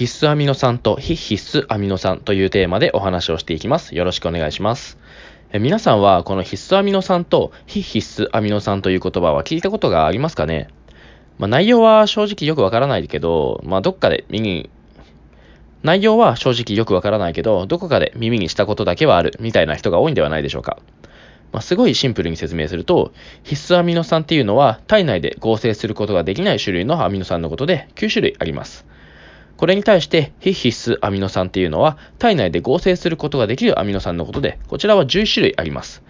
必須アミノ酸と非必須アミノ酸というテーマでお話をしていきます。よろしくお願いします。皆さんはこの必須アミノ酸と非必須アミノ酸という言葉は聞いたことがありますかね？まあ、内容は正直よくわからないけど、まあ、どっかで耳に、内容は正直よくわからないけど、どこかで耳にしたことだけはあるみたいな人が多いんではないでしょうか。まあ、すごいシンプルに説明すると、必須アミノ酸っていうのは体内で合成することができない種類のアミノ酸のことで9種類あります。これに対して非必須アミノ酸っていうのは体内で合成することができるアミノ酸のことで、こちらは11種類あります。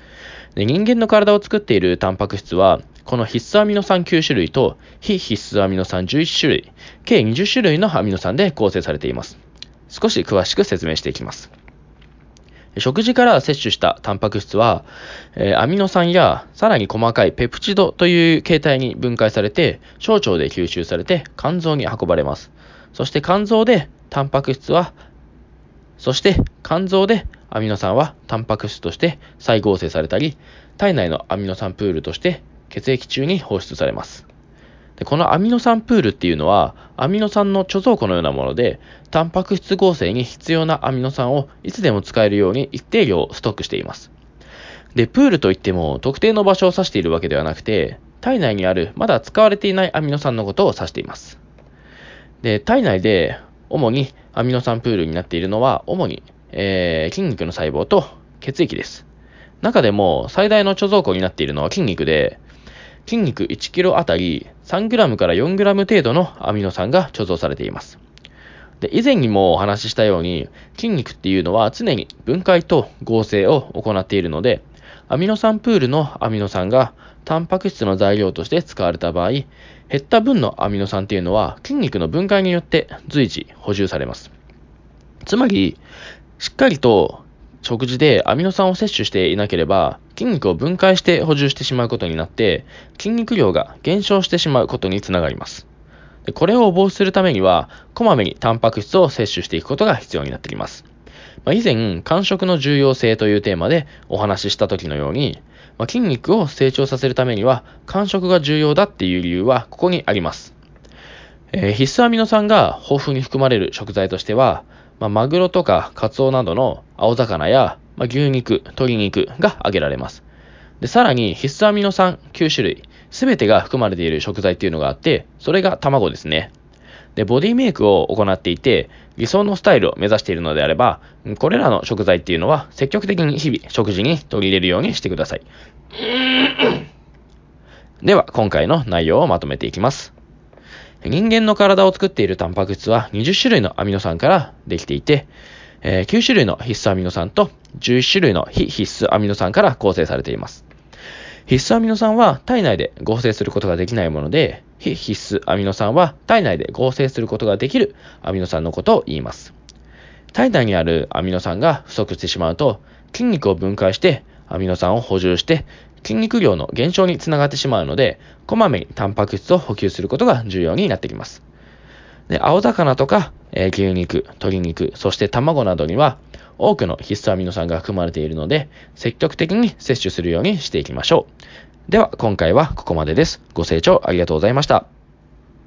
で人間の体を作っているタンパク質は、この必須アミノ酸9種類と非必須アミノ酸11種類、計20種類のアミノ酸で構成されています。少し詳しく説明していきます。食事から摂取したタンパク質は、えー、アミノ酸やさらに細かいペプチドという形態に分解されて、小腸で吸収されて肝臓に運ばれます。そして肝臓でタンパク質は、そして肝臓でアミノ酸はタンパク質として再合成されたり、体内のアミノ酸プールとして血液中に放出されます。でこのアミノ酸プールっていうのは、アミノ酸の貯蔵庫のようなもので、タンパク質合成に必要なアミノ酸をいつでも使えるように一定量ストックしています。で、プールといっても特定の場所を指しているわけではなくて、体内にあるまだ使われていないアミノ酸のことを指しています。で、体内で主にアミノ酸プールになっているのは、主に、えー、筋肉の細胞と血液です。中でも最大の貯蔵庫になっているのは筋肉で、筋肉1キロあたり 3g から 4g 程度のアミノ酸が貯蔵されています。で、以前にもお話ししたように、筋肉っていうのは常に分解と合成を行っているので、アミノ酸プールのアミノ酸がタンパク質の材料として使われた場合、減った分のアミノ酸っていうのは筋肉の分解によって随時補充されます。つまり、しっかりと食事でアミノ酸を摂取していなければ、筋肉を分解して補充してしまうことになって、筋肉量が減少してしまうことにつながります。これを防止するためには、こまめにタンパク質を摂取していくことが必要になってきます。まあ、以前、間食の重要性というテーマでお話しした時のように、まあ、筋肉を成長させるためには、間食が重要だっていう理由はここにあります。えー、必須アミノ酸が豊富に含まれる食材としては、まあ、マグロとかカツオなどの青魚や、まあ、牛肉、鶏肉が挙げられます。で、さらに必須アミノ酸9種類、すべてが含まれている食材っていうのがあって、それが卵ですね。で、ボディメイクを行っていて、理想のスタイルを目指しているのであれば、これらの食材っていうのは積極的に日々食事に取り入れるようにしてください。では、今回の内容をまとめていきます。人間の体を作っているタンパク質は20種類のアミノ酸からできていて、えー、9種類の必須アミノ酸と11種類の非必須アミノ酸から構成されています。必須アミノ酸は体内で合成することができないもので、非必須アミノ酸は体内で合成することができるアミノ酸のことを言います。体内にあるアミノ酸が不足してしまうと、筋肉を分解してアミノ酸を補充して筋肉量の減少につながってしまうので、こまめにタンパク質を補給することが重要になってきます。で青魚とか、えー、牛肉、鶏肉、そして卵などには多くの必須アミノ酸が含まれているので、積極的に摂取するようにしていきましょう。では、今回はここまでです。ご清聴ありがとうございました。